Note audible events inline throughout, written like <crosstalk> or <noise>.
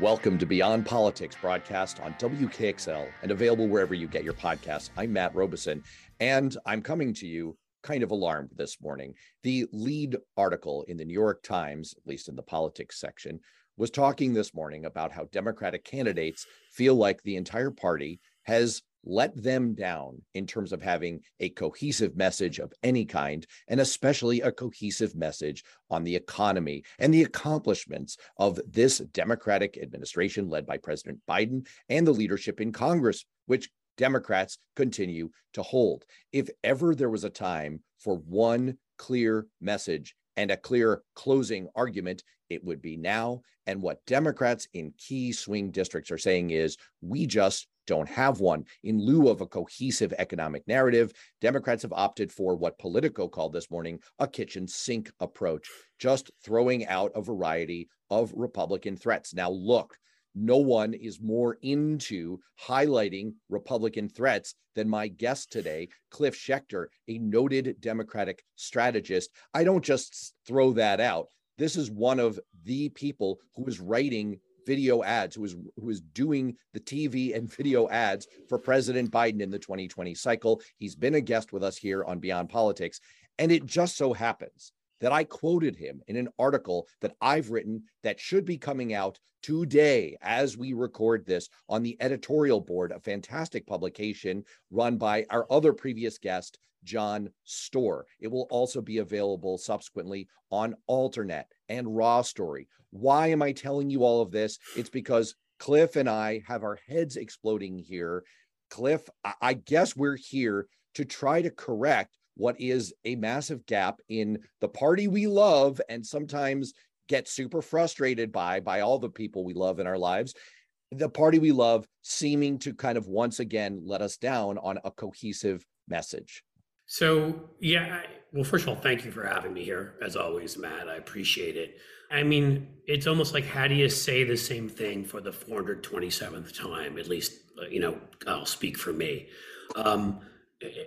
Welcome to Beyond Politics, broadcast on WKXL and available wherever you get your podcasts. I'm Matt Robison, and I'm coming to you kind of alarmed this morning. The lead article in the New York Times, at least in the politics section, was talking this morning about how Democratic candidates feel like the entire party has let them down in terms of having a cohesive message of any kind, and especially a cohesive message on the economy and the accomplishments of this Democratic administration led by President Biden and the leadership in Congress, which Democrats continue to hold. If ever there was a time for one clear message and a clear closing argument, it would be now. And what Democrats in key swing districts are saying is we just don't have one. In lieu of a cohesive economic narrative, Democrats have opted for what Politico called this morning a kitchen sink approach, just throwing out a variety of Republican threats. Now, look, no one is more into highlighting Republican threats than my guest today, Cliff Schecter, a noted Democratic strategist. I don't just throw that out. This is one of the people who is writing video ads, who is who is doing the TV and <laughs> video ads for President Biden in the 2020 cycle. He's been a guest with us here on Beyond Politics, and it just so happens that I quoted him in an article that I've written that should be coming out today as we record this on the editorial board, a fantastic publication run by our other previous guest, John Stoehr. It will also be available subsequently on Alternet and Raw Story. Why am I telling you all of this? It's because Cliff and I have our heads exploding here. Cliff, I guess we're here to try to correct what is a massive gap in the party we love and sometimes get super frustrated by by all the people we love in our lives the party we love seeming to kind of once again let us down on a cohesive message so, yeah, well, first of all, thank you for having me here. As always, Matt, I appreciate it. I mean, it's almost like how do you say the same thing for the 427th time? At least, uh, you know, I'll speak for me. Um,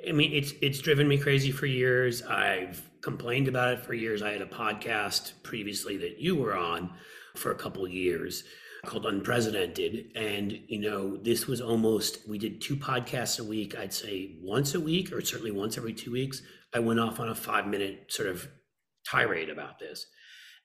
I mean, it's it's driven me crazy for years. I've complained about it for years. I had a podcast previously that you were on for a couple years called Unprecedented. And, you know, this was almost, we did two podcasts a week, I'd say once a week, or certainly once every two weeks. I went off on a five minute sort of tirade about this.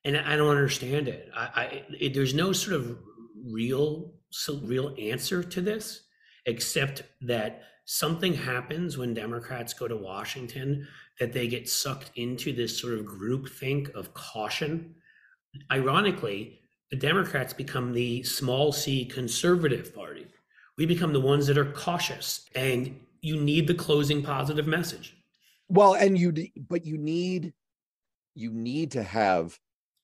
And I don't understand it. I, I it, there's no sort of real, so real answer to this, except that something happens when Democrats go to Washington that they get sucked into this sort of group think of caution. Ironically, the Democrats become the small c conservative party. We become the ones that are cautious, and you need the closing positive message. Well, and you, but you need, you need to have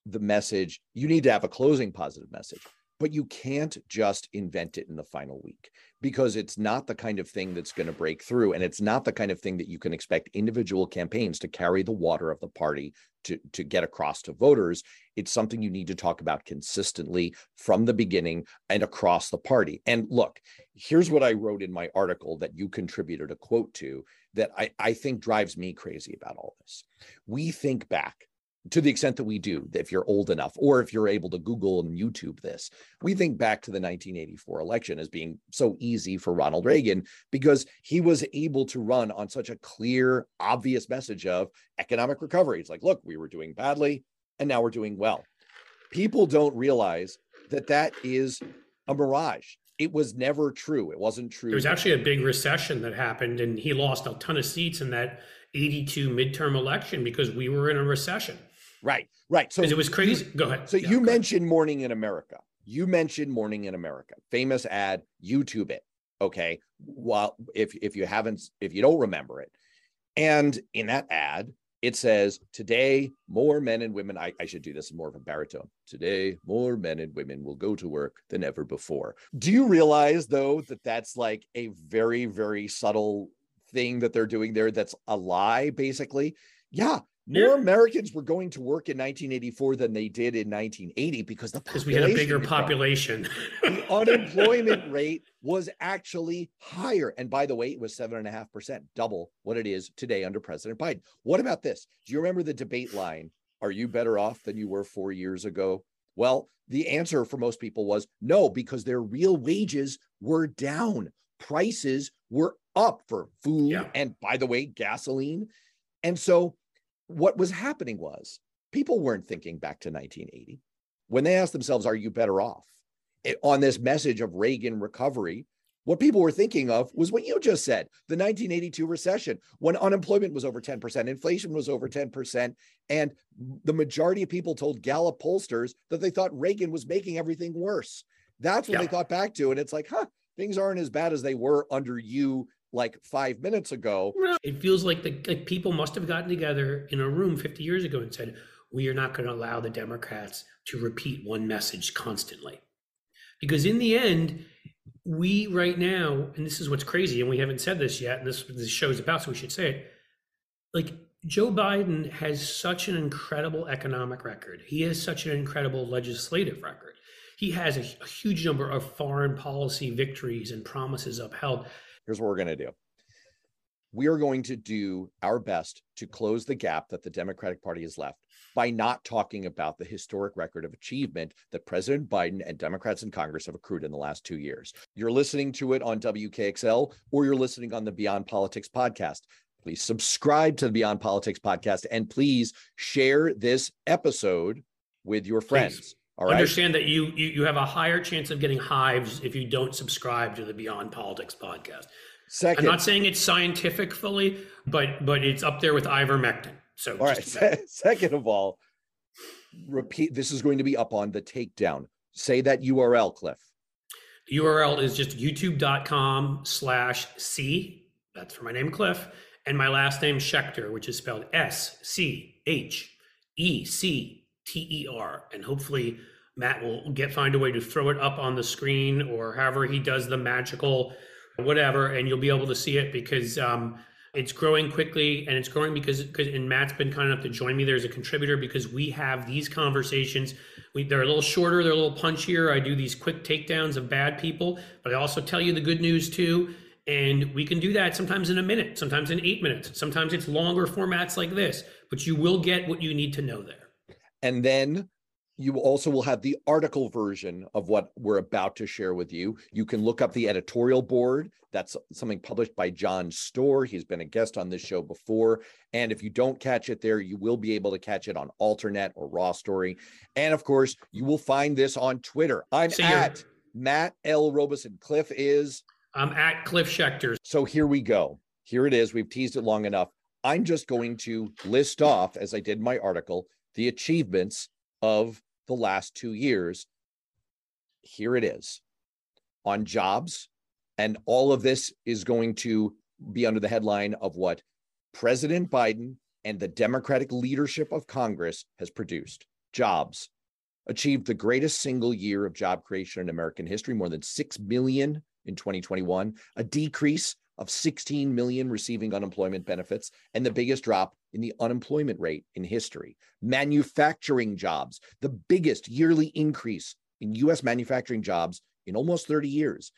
the message. You need to have a closing positive message, but you can't just invent it in the final week because it's not the kind of thing that's going to break through, and it's not the kind of thing that you can expect individual campaigns to carry the water of the party to, to get across to voters. It's something you need to talk about consistently from the beginning and across the party. And look, here's what I wrote in my article that you contributed a quote to that I, I think drives me crazy about all this. We think back to the extent that we do, if you're old enough, or if you're able to Google and YouTube this, we think back to the 1984 election as being so easy for Ronald Reagan because he was able to run on such a clear, obvious message of economic recovery. It's like, look, we were doing badly and now we're doing well. People don't realize that that is a mirage. It was never true. It wasn't true. There was actually a big recession that happened, and he lost a ton of seats in that 82 midterm election because we were in a recession. Right, right. So it was crazy. You, go ahead. So yeah, you mentioned ahead. Morning in America. You mentioned Morning in America. Famous ad. YouTube it. Okay. Well, if if you haven't, if you don't remember it, and in that ad, it says today more men and women I, I, should do this in more of a baritone today more men and women will go to work than ever before do you realize though that that's like a very very subtle thing that they're doing there that's a lie basically yeah more yeah. Americans were going to work in 1984 than they did in 1980 because the because we had a bigger population. the unemployment <laughs> rate was actually higher, and by the way, it was seven and a half percent, double what it is today under President Biden. What about this? Do you remember the debate line? Are you better off than you were four years ago? Well, the answer for most people was no, because their real wages were down. Prices were up for food yeah. and, by the way, gasoline. And so what was happening was people weren't thinking back to 1980 when they asked themselves, Are you better off? It, on this message of Reagan recovery, what people were thinking of was what you just said the 1982 recession, when unemployment was over 10%, inflation was over 10%. And the majority of people told Gallup pollsters that they thought Reagan was making everything worse. That's what yeah. they thought back to. And it's like, huh, things aren't as bad as they were under you like five minutes ago. It feels like the like people must have gotten together in a room 50 years ago and said, we are not going to allow the Democrats to repeat one message constantly. Because in the end, we right now, and this is what's crazy, and we haven't said this yet, and this this show is about, so we should say it. Like Joe Biden has such an incredible economic record. He has such an incredible legislative record. He has a, a huge number of foreign policy victories and promises upheld. Here's what we're going to do we are going to do our best to close the gap that the Democratic Party has left by not talking about the historic record of achievement that President Biden and Democrats in Congress have accrued in the last two years. You're listening to it on WKXL or you're listening on the Beyond Politics podcast. Please subscribe to the Beyond Politics podcast and please share this episode with your friends. Please. All right. Understand that you, you you have a higher chance of getting hives if you don't subscribe to the Beyond Politics podcast. Second, I'm not saying it's scientific fully, but but it's up there with ivermectin. So all right. <laughs> Second of all, repeat. This is going to be up on the takedown. Say that URL, Cliff. The URL is just youtube.com slash C. That's for my name, Cliff, and my last name, Schecter, which is spelled S C H E C T E R. And hopefully Matt will get find a way to throw it up on the screen or however he does the magical whatever, and you'll be able to see it because um, it's growing quickly and it's growing because, because and Matt's been kind enough to join me there as a contributor because we have these conversations. We, they're a little shorter, they're a little punchier. I do these quick takedowns of bad people, but I also tell you the good news too. And we can do that sometimes in a minute, sometimes in eight minutes, sometimes it's longer formats like this, but you will get what you need to know there. And then you also will have the article version of what we're about to share with you. You can look up the editorial board. That's something published by John Stoehr. He's been a guest on this show before. And if you don't catch it there, you will be able to catch it on Alternet or Raw Story. And of course, you will find this on Twitter. I'm so at Matt L. Robison. Cliff is. I'm at Cliff Schecter. So here we go. Here it is. We've teased it long enough. I'm just going to list off, as I did my article, the achievements of the last two years. Here it is on jobs. And all of this is going to be under the headline of what President Biden and the Democratic leadership of Congress has produced jobs, achieved the greatest single year of job creation in American history, more than 6 million in 2021, a decrease of 16 million receiving unemployment benefits and the biggest drop in the unemployment rate in history. Manufacturing jobs, the biggest yearly increase in US manufacturing jobs in almost 30 years.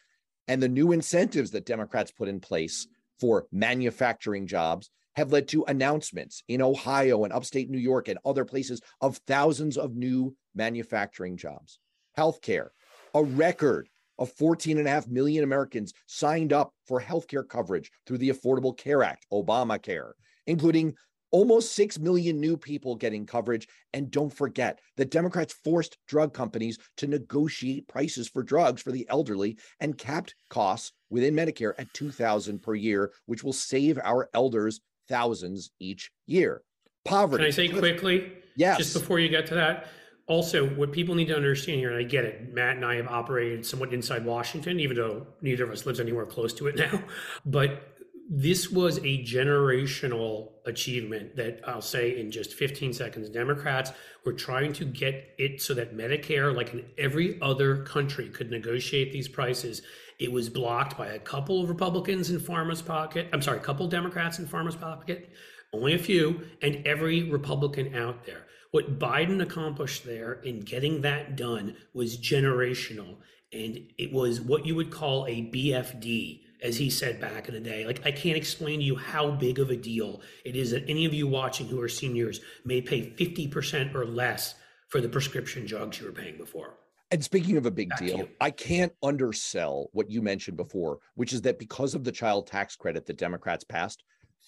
And the new incentives that Democrats put in place for manufacturing jobs have led to announcements in Ohio and upstate New York and other places of thousands of new manufacturing jobs. Healthcare, a record of 14.5 million Americans signed up for healthcare coverage through the Affordable Care Act, Obamacare, including almost 6 million new people getting coverage. And don't forget that Democrats forced drug companies to negotiate prices for drugs for the elderly and capped costs within Medicare at 2000 per year, which will save our elders thousands each year. Poverty. Can I say quickly? Yes. Just before you get to that, also what people need to understand here and i get it matt and i have operated somewhat inside washington even though neither of us lives anywhere close to it <laughs> now. But this was a generational achievement that i'll say in just 15 seconds democrats were trying to get it so that medicare like in every other country could negotiate these prices. It was blocked by a couple of republicans in pharma's pocket i'm sorry a couple of democrats in pharma's pocket only a few and every republican out there what Biden accomplished there in getting that done was generational. And it was what you would call a BFD, as he said back in the day. Like, I can't explain to you how big of a deal it is that any of you watching who are seniors may pay 50% or less for the prescription drugs you were paying before. And speaking of a big deal, I can't undersell what you mentioned before, which is that because of the child tax credit that Democrats passed,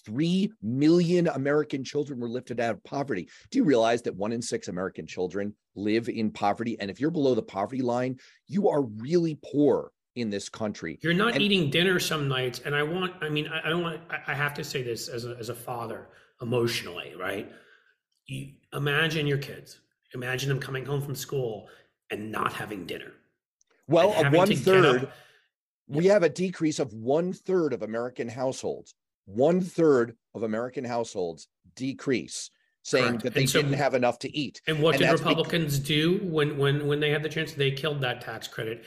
3 million American children were lifted out of poverty. Do you realize that one in six American children live in poverty? And if you're below the poverty line, you are really poor in this country. You're not and, eating dinner some nights. And I want, I mean, I, I don't want, I have to say this as a, as a father emotionally, right? You imagine your kids, imagine them coming home from school and not having dinner. Well, one third, we have a decrease of one third of American households. One third of American households decrease, saying Correct. that they so, didn't have enough to eat. And what and did Republicans because, do when when when they had the chance? They killed that tax credit.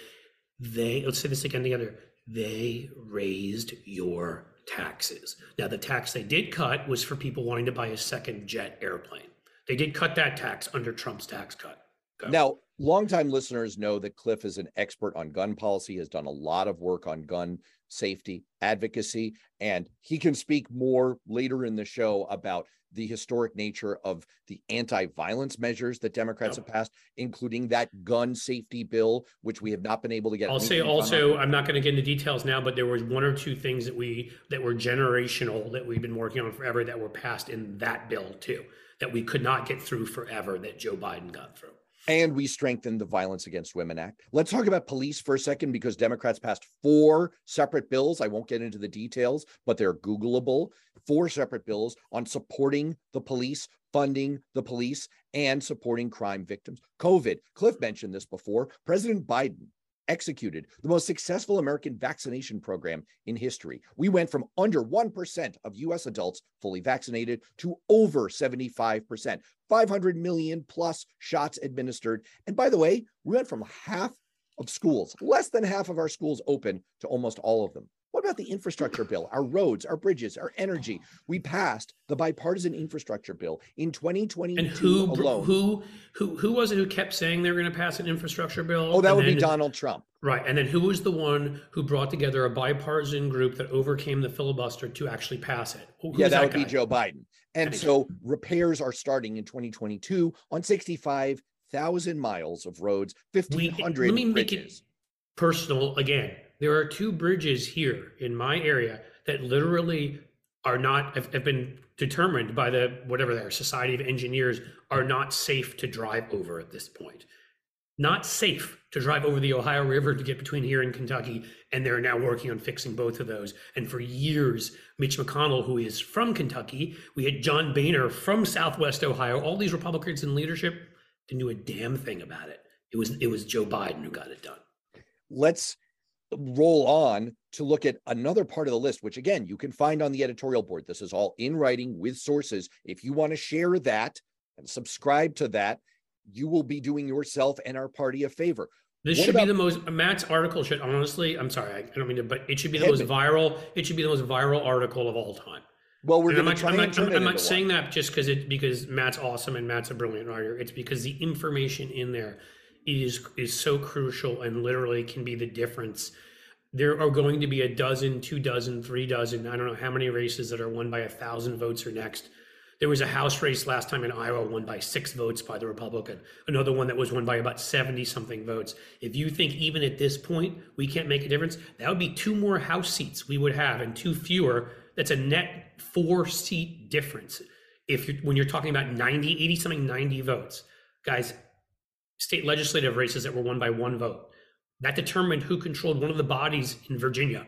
They let's say this again together. They raised your taxes. Now, the tax they did cut was for people wanting to buy a second jet airplane. They did cut that tax under Trump's tax cut. Go. Now, longtime listeners know that Cliff is an expert on gun policy, has done a lot of work on gun safety advocacy, and he can speak more later in the show about the historic nature of the anti-violence measures that Democrats have passed, including that gun safety bill, which we have not been able to get. I'll say also, I'm not going to get into details now, but there was one or two things that we that were generational that we've been working on forever that were passed in that bill too, that we could not get through forever that Joe Biden got through and we strengthened the Violence Against Women Act. Let's talk about police for a second because Democrats passed four separate bills. I won't get into the details, but they're Googleable. Four separate bills on supporting the police, funding the police, and supporting crime victims. COVID, Cliff mentioned this before. President Biden executed the most successful American vaccination program in history. We went from under 1% of US adults fully vaccinated to over 75%, 500 million plus shots administered. And by the way, we went from half of schools, less than half of our schools open to almost all of them. What about the infrastructure bill, our roads, our bridges, our energy? We passed the bipartisan infrastructure bill in 2022 and who, alone. Who, who, who was it who kept saying they were going to pass an infrastructure bill? Oh, that would then, be Donald Trump. Right. And then who was the one who brought together a bipartisan group that overcame the filibuster to actually pass it? Who, yeah, that, that would guy? be Joe Biden. And so repairs are starting in 2022 on 65,000 miles of roads, 1,500 Let me bridges. make it personal again there are two bridges here in my area that literally are not have, have been determined by the whatever their society of engineers are not safe to drive over at this point. Not safe to drive over the ohio river to get between here and kentucky and they're now working on fixing both of those. And for years mitch mcconnell who is from kentucky we had john boehner from southwest ohio all these republicans in leadership didn't do a damn thing about it. It was it was joe biden who got it done. Let's roll on to look at another part of the list, which again, you can find on the editorial board. This is all in writing with sources. If you want to share that and subscribe to that, you will be doing yourself and our party a favor. This what should about, be the most Matt's article should honestly, I'm sorry, I don't mean to, but it should be the most viral, it should be the most viral article of all time. Well, we're going to try I'm not, I'm, I'm not saying one. that just because it because Matt's awesome and Matt's a brilliant writer. It's because the information in there is is so crucial and literally can be the difference there are going to be a dozen, two dozen, three dozen, I don't know how many races that are won by a thousand votes or next. There was a House race last time in Iowa won by six votes by the Republican, another one that was won by about 70 something votes. If you think even at this point we can't make a difference, that would be two more House seats we would have and two fewer. That's a net four seat difference. If you're, when you're talking about 90, 80 something, 90 votes, guys, state legislative races that were won by one vote that determined who controlled one of the bodies in Virginia.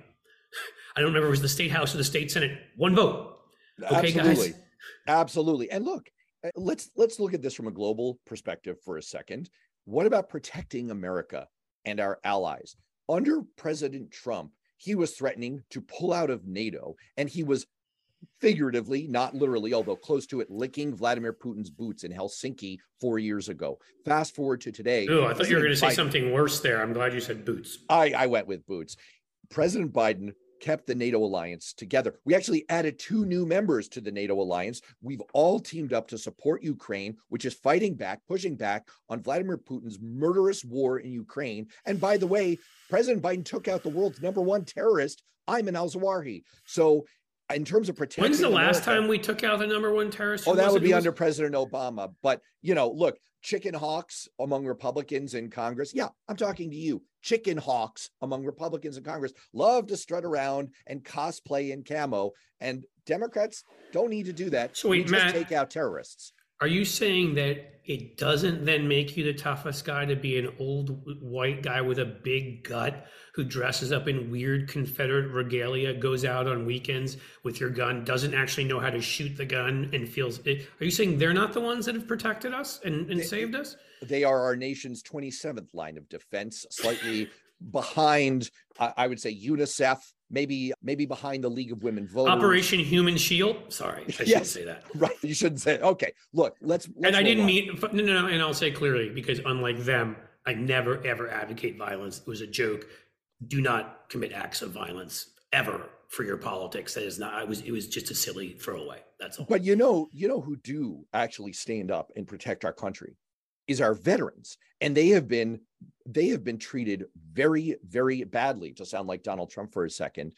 <laughs> I don't remember it was the state house or the state senate. One vote. Okay, Absolutely. guys. Absolutely. And look, uh, let's let's look at this from a global perspective for a second. What about protecting America and our allies? Under President Trump, he was threatening to pull out of NATO and he was figuratively, not literally, although close to it, licking Vladimir Putin's boots in Helsinki four years ago. Fast forward to today. Oh, I thought you were going to say something worse there. I'm glad you said boots. I, I went with boots. President Biden kept the NATO alliance together. We actually added two new members to the NATO alliance. We've all teamed up to support Ukraine, which is fighting back, pushing back on Vladimir Putin's murderous war in Ukraine. And by the way, President Biden took out the world's number one terrorist, Ayman al Zawahiri. So in terms of protecting. When's the America, last time we took out the number one terrorist? Oh, that would be under President Obama. But you know, look, chicken hawks among Republicans in Congress. Yeah, I'm talking to you. Chicken hawks among Republicans in Congress love to strut around and cosplay in camo, and Democrats don't need to do that. So wait, we just take out terrorists. Are you saying that it doesn't then make you the toughest guy to be an old white guy with a big gut who dresses up in weird Confederate regalia, goes out on weekends with your gun, doesn't actually know how to shoot the gun, and feels it? Are you saying they're not the ones that have protected us and, and they, saved us? They are our nation's 27th line of defense, slightly <laughs> behind, I would say, UNICEF maybe maybe behind the League of Women Voters. Operation Human Shield. Sorry, I shouldn't say that. <laughs> Right, you shouldn't say. It. Okay, look, let's. let's and I didn't on. mean no, no, no. And I'll say clearly because unlike them, I never ever advocate violence. It was a joke. Do not commit acts of violence ever for your politics. That is not. I was. It was just a silly throwaway. That's all. But you know, you know who do actually stand up and protect our country is our veterans, and they have been they have been treated very, very badly. To sound like Donald Trump for a second,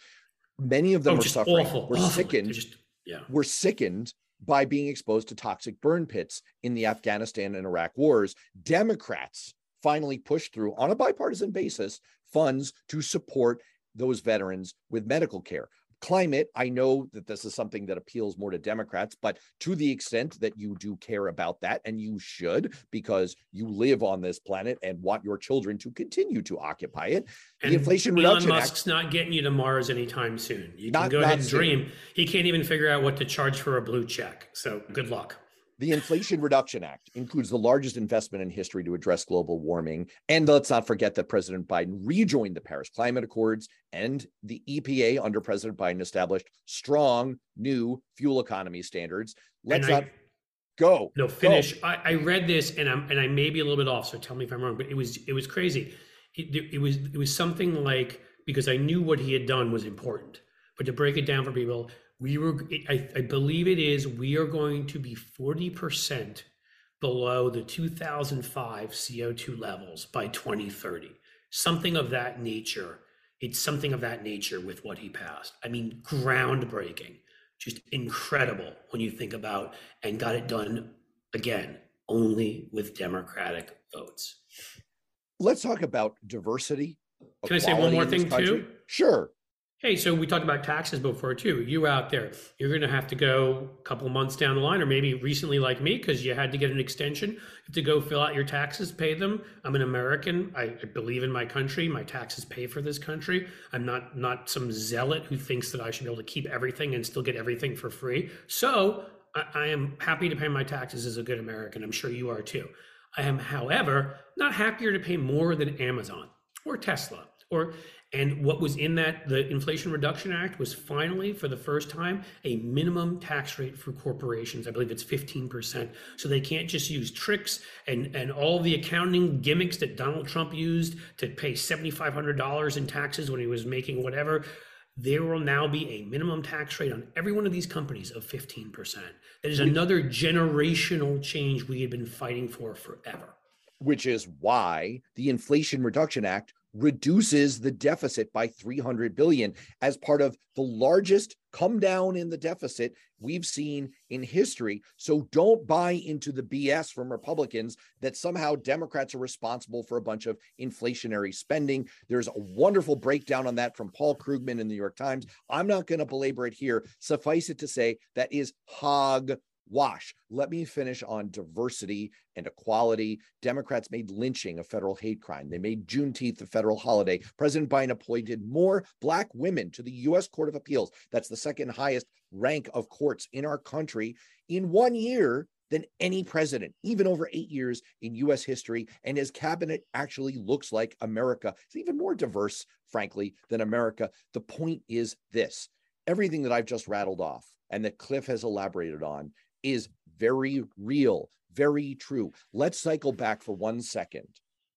many of them oh, are suffering. Awful, we're awful. sickened. Just, yeah. We're sickened by being exposed to toxic burn pits in the Afghanistan and Iraq wars. Democrats finally pushed through on a bipartisan basis funds to support those veterans with medical care climate, I know that this is something that appeals more to Democrats, but to the extent that you do care about that, and you should, because you live on this planet and want your children to continue to occupy it, and the Inflation Elon Reduction Musk's Act, not getting you to Mars anytime soon. You can not, go ahead and dream. He can't even figure out what to charge for a blue check. So good luck. The Inflation Reduction Act includes the largest investment in history to address global warming. And let's not forget that President Biden rejoined the Paris Climate Accords and the EPA under President Biden established strong new fuel economy standards. Let's not go. No, finish. Go. I, I, read this and I'm and I may be a little bit off, so tell me if I'm wrong, but it was it was crazy. It, it was it was something like because I knew what he had done was important. But to break it down for people, we were I, I believe it is we are going to be 40% below the 2005 co2 levels by 2030 something of that nature. It's something of that nature with what he passed. I mean groundbreaking. Just incredible when you think about and got it done again only with democratic votes. Let's talk about diversity can i say one more thing too? sure Hey, so we talked about taxes before too. You out there, you're going to have to go a couple months down the line, or maybe recently like me, because you had to get an extension to go fill out your taxes, pay them. I'm an American. I, I, believe in my country. My taxes pay for this country. I'm not not some zealot who thinks that I should be able to keep everything and still get everything for free. So I, I am happy to pay my taxes as a good American. I'm sure you are too. I am, however, not happier to pay more than Amazon or Tesla or and what was in that, the Inflation Reduction Act was finally, for the first time, a minimum tax rate for corporations. I believe it's 15%. So they can't just use tricks and, and all the accounting gimmicks that Donald Trump used to pay $7,500 in taxes when he was making whatever. There will now be a minimum tax rate on every one of these companies of 15%. That is another generational change we have been fighting for forever. Which is why the Inflation Reduction Act reduces the deficit by 300 billion as part of the largest come down in the deficit we've seen in history. So don't buy into the bs from republicans that somehow democrats are responsible for a bunch of inflationary spending. There's a wonderful breakdown on that from paul krugman in the new york times. I'm not going to belabor it here. Suffice it to say that is hog wash. Let me finish on diversity and equality. Democrats made lynching a federal hate crime. They made Juneteenth a federal holiday. President Biden appointed more Black women to the U.S. Court of Appeals. That's the second highest rank of courts in our country in one year than any president, even over eight years in US history. And his cabinet actually looks like America. It's even more diverse, frankly, than America. The point is this everything that I've just rattled off and that Cliff has elaborated on is very real, very true. Let's cycle back for one second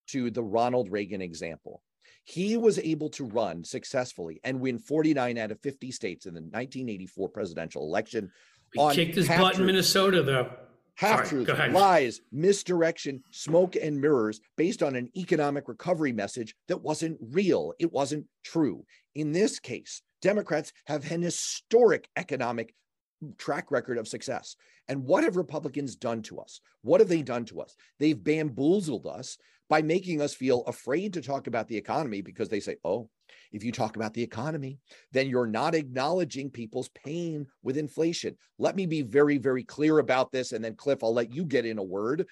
to the Ronald Reagan example. He was able to run successfully and win 49 out of 50 states in the 1984 presidential election. He kicked his butt in Minnesota, though. half truths, lies, misdirection, smoke and mirrors based on an economic recovery message that wasn't real. It wasn't true. In this case, Democrats have an historic economic track record of success. And what have Republicans done to us? What have they done to us? They've bamboozled us by making us feel afraid to talk about the economy because they say, oh, if you talk about the economy, then you're not acknowledging people's pain with inflation. Let me be very, very clear about this. And then, Cliff, I'll let you get in a word.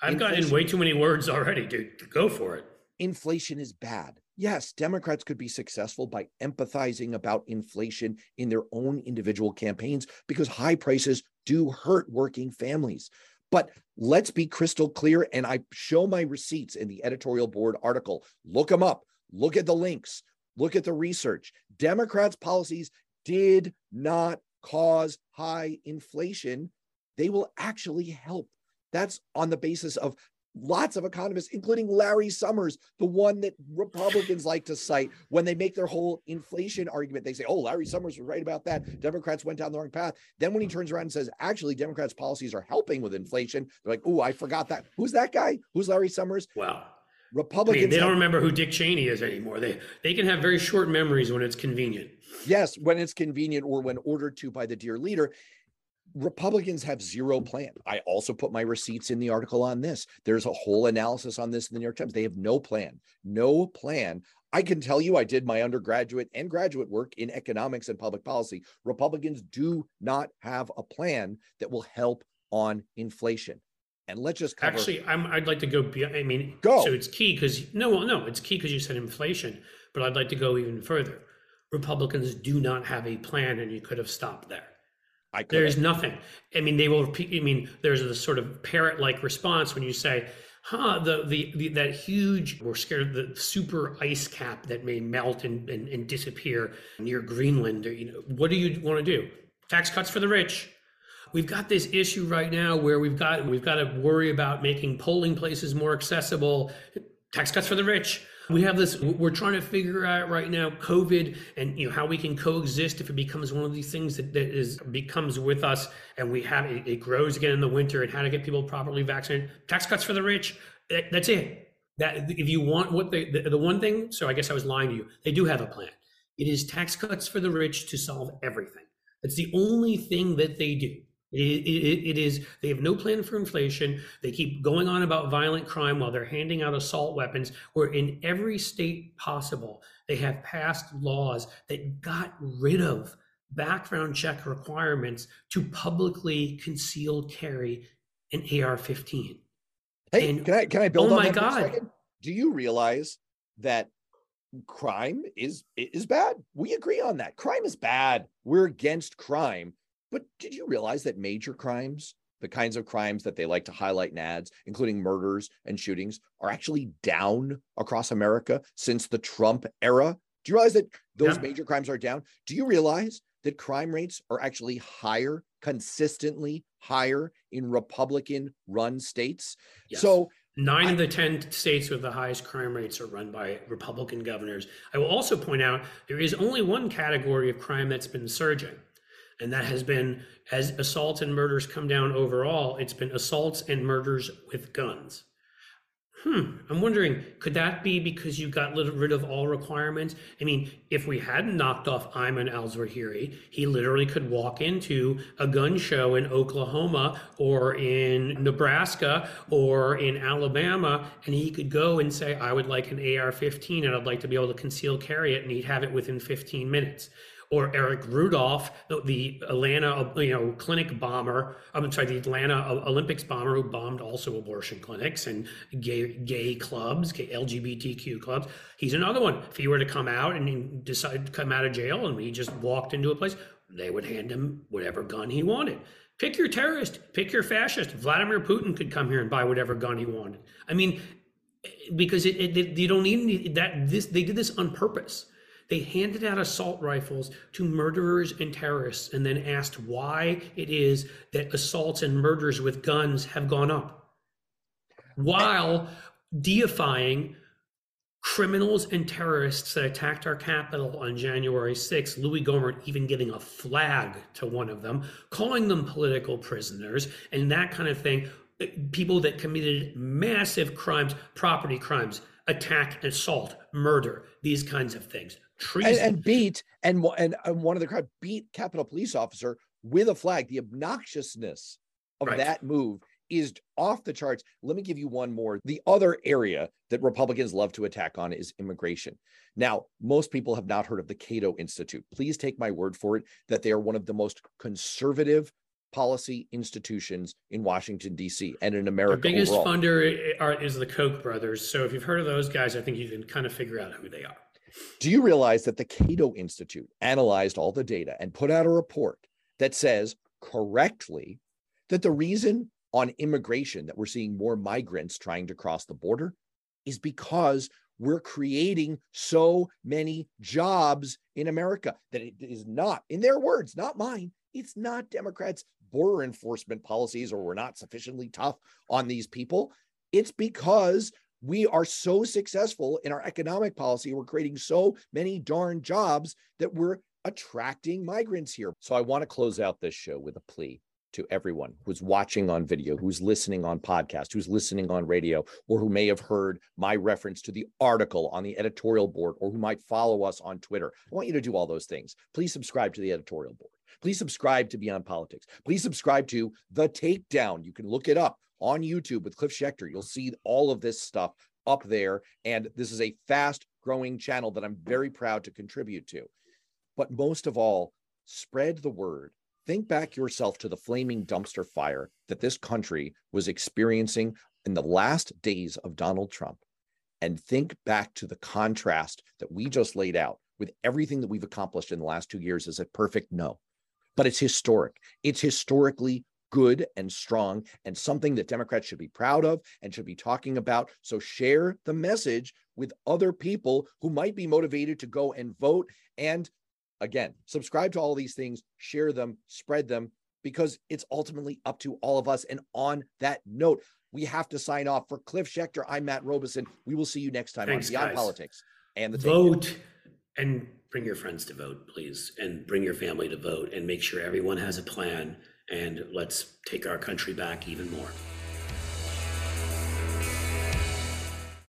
I've inflation, gotten way too many words already, dude. Go for it. Inflation is bad. Yes, Democrats could be successful by empathizing about inflation in their own individual campaigns because high prices do hurt working families. But let's be crystal clear. And I show my receipts in the editorial board article. Look them up. Look at the links, look at the research. Democrats' policies did not cause high inflation. They will actually help. That's on the basis of lots of economists, including Larry Summers, the one that Republicans like to cite when they make their whole inflation argument. They say, oh, Larry Summers was right about that. Democrats went down the wrong path. Then when he turns around and says, actually, Democrats' policies are helping with inflation, they're like, oh, I forgot that. Who's that guy? Who's Larry Summers? Wow. Republicans. I mean, they don't remember who Dick Cheney is anymore. They they can have very short memories when it's convenient. Yes, when it's convenient or when ordered to by the dear leader. Republicans have zero mm. plan. I also put my receipts in the article on this. There's a whole analysis on this in the New York Times. They have no plan. No plan. I can tell you I did my undergraduate and graduate work in economics and public policy. Republicans do not have a plan that will help on inflation and let's just cover. Actually, I'm, I'd like to go. Beyond, I mean, go. So it's key because no, no, it's key because you said inflation, but I'd like to go even further. Republicans do not have a plan, and you could have stopped there. I could. There's nothing. I mean, they will repeat. I mean, there's a sort of parrot-like response when you say, "Huh, the, the the that huge, we're scared of the super ice cap that may melt and, and, and disappear near Greenland." Or, you know, what do you want to do? Tax cuts for the rich we've got this issue right now where we've got we've got to worry about making polling places more accessible tax cuts for the rich we have this we're trying to figure out right now covid and you know how we can coexist if it becomes one of these things that, that is becomes with us and we have it, it grows again in the winter and how to get people properly vaccinated. Tax cuts for the rich that, that's it. That if you want what they the, the one thing so i guess i was lying to you they do have a plan. It is tax cuts for the rich to solve everything. It's the only thing that they do it, it, it is, they have no plan for inflation. They keep going on about violent crime while they're handing out assault weapons, where in every state possible, they have passed laws that got rid of background check requirements to publicly conceal carry an AR 15. Hey, and, can I, can I build oh my God. Do you realize that crime is is bad? We agree on that. Crime is bad. We're against crime but did you realize that major crimes, the kinds of crimes that they like to highlight in ads, including murders and shootings, are actually down across America since the Trump era? Do you realize that those yeah. major crimes are down? Do you realize that crime rates are actually higher, consistently higher in Republican run states? Yes. So Nine I, of the 10 states with the highest crime rates are run by Republican governors. I will also point out there is only one category of crime that's been surging, and that has been as assaults and murders come down overall it's been assaults and murders with guns. Hmm i'm wondering could that be because you got rid of all requirements? I mean if we hadn't knocked off ayman al-zawahiri he literally could walk into a gun show in oklahoma or in nebraska or in alabama and he could go and say i would like an ar-15 and i'd like to be able to conceal carry it and he'd have it within 15 minutes or Eric Rudolph, the, Atlanta, you know, clinic bomber. I'm sorry, the Atlanta Olympics bomber who bombed also abortion clinics and gay gay clubs, gay LGBTQ clubs. He's another one. If he were to come out and decide to come out of jail and he just walked into a place, they would hand him whatever gun he wanted. Pick your terrorist, pick your fascist. Vladimir Putin could come here and buy whatever gun he wanted. I mean, eh, because it, it, don't need that. This they did this on purpose they handed out assault rifles to murderers and terrorists and then asked why it is that assaults and murders with guns have gone up while deifying criminals and terrorists that attacked our capital on January 6th, Louie Gohmert even giving a flag to one of them, calling them political prisoners, and that kind of thing. People that committed massive crimes, property crimes, attack, assault, murder, these kinds of things. Treason. And, and beat and, and and one of the crowd beat Capitol Police officer with a flag. The obnoxiousness of right. that move is off the charts. Let me give you one more. The other area that Republicans love to attack on is immigration. Now, most people have not heard of the Cato Institute. Please take my word for it that they are one of the most conservative policy institutions in Washington D.C. and in America. The biggest overall. funder is the Koch brothers. So if you've heard of those guys, I think you can kind of figure out who they are. Do you realize that the Cato Institute analyzed all the data and put out a report that says correctly that the reason on immigration that we're seeing more migrants trying to cross the border is because we're creating so many jobs in America that it is not, in their words, not mine, it's not Democrats' border enforcement policies or we're not sufficiently tough on these people. It's because we are so successful in our economic policy. We're creating so many darn jobs that we're attracting migrants here. So I want to close out this show with a plea to everyone who's watching on video, who's listening on podcast, who's listening on radio, or who may have heard my reference to the article on the editorial board, or who might follow us on Twitter. I want you to do all those things. Please subscribe to the editorial board. Please subscribe to Beyond Politics. Please subscribe to The Takedown. You can look it up on YouTube with Cliff Schecter. You'll see all of this stuff up there. And this is a fast growing channel that I'm very proud to contribute to. But most of all, spread the word think back yourself to the flaming dumpster fire that this country was experiencing in the last days of Donald Trump and think back to the contrast that we just laid out with everything that we've accomplished in the last two years is a perfect no. But it's historic. It's historically good and strong and something that Democrats should be proud of and should be talking about. So share the message with other people who might be motivated to go and vote and Again, subscribe to all these things, share them, spread them, because it's ultimately up to all of us. And on that note, we have to sign off. For Cliff Schecter, I'm Matt Robison. We will see you next time Thanks, on Beyond guys. Politics and the vote. And bring your friends to vote, please, and bring your family to vote, and make sure everyone has a plan. And let's take our country back even more.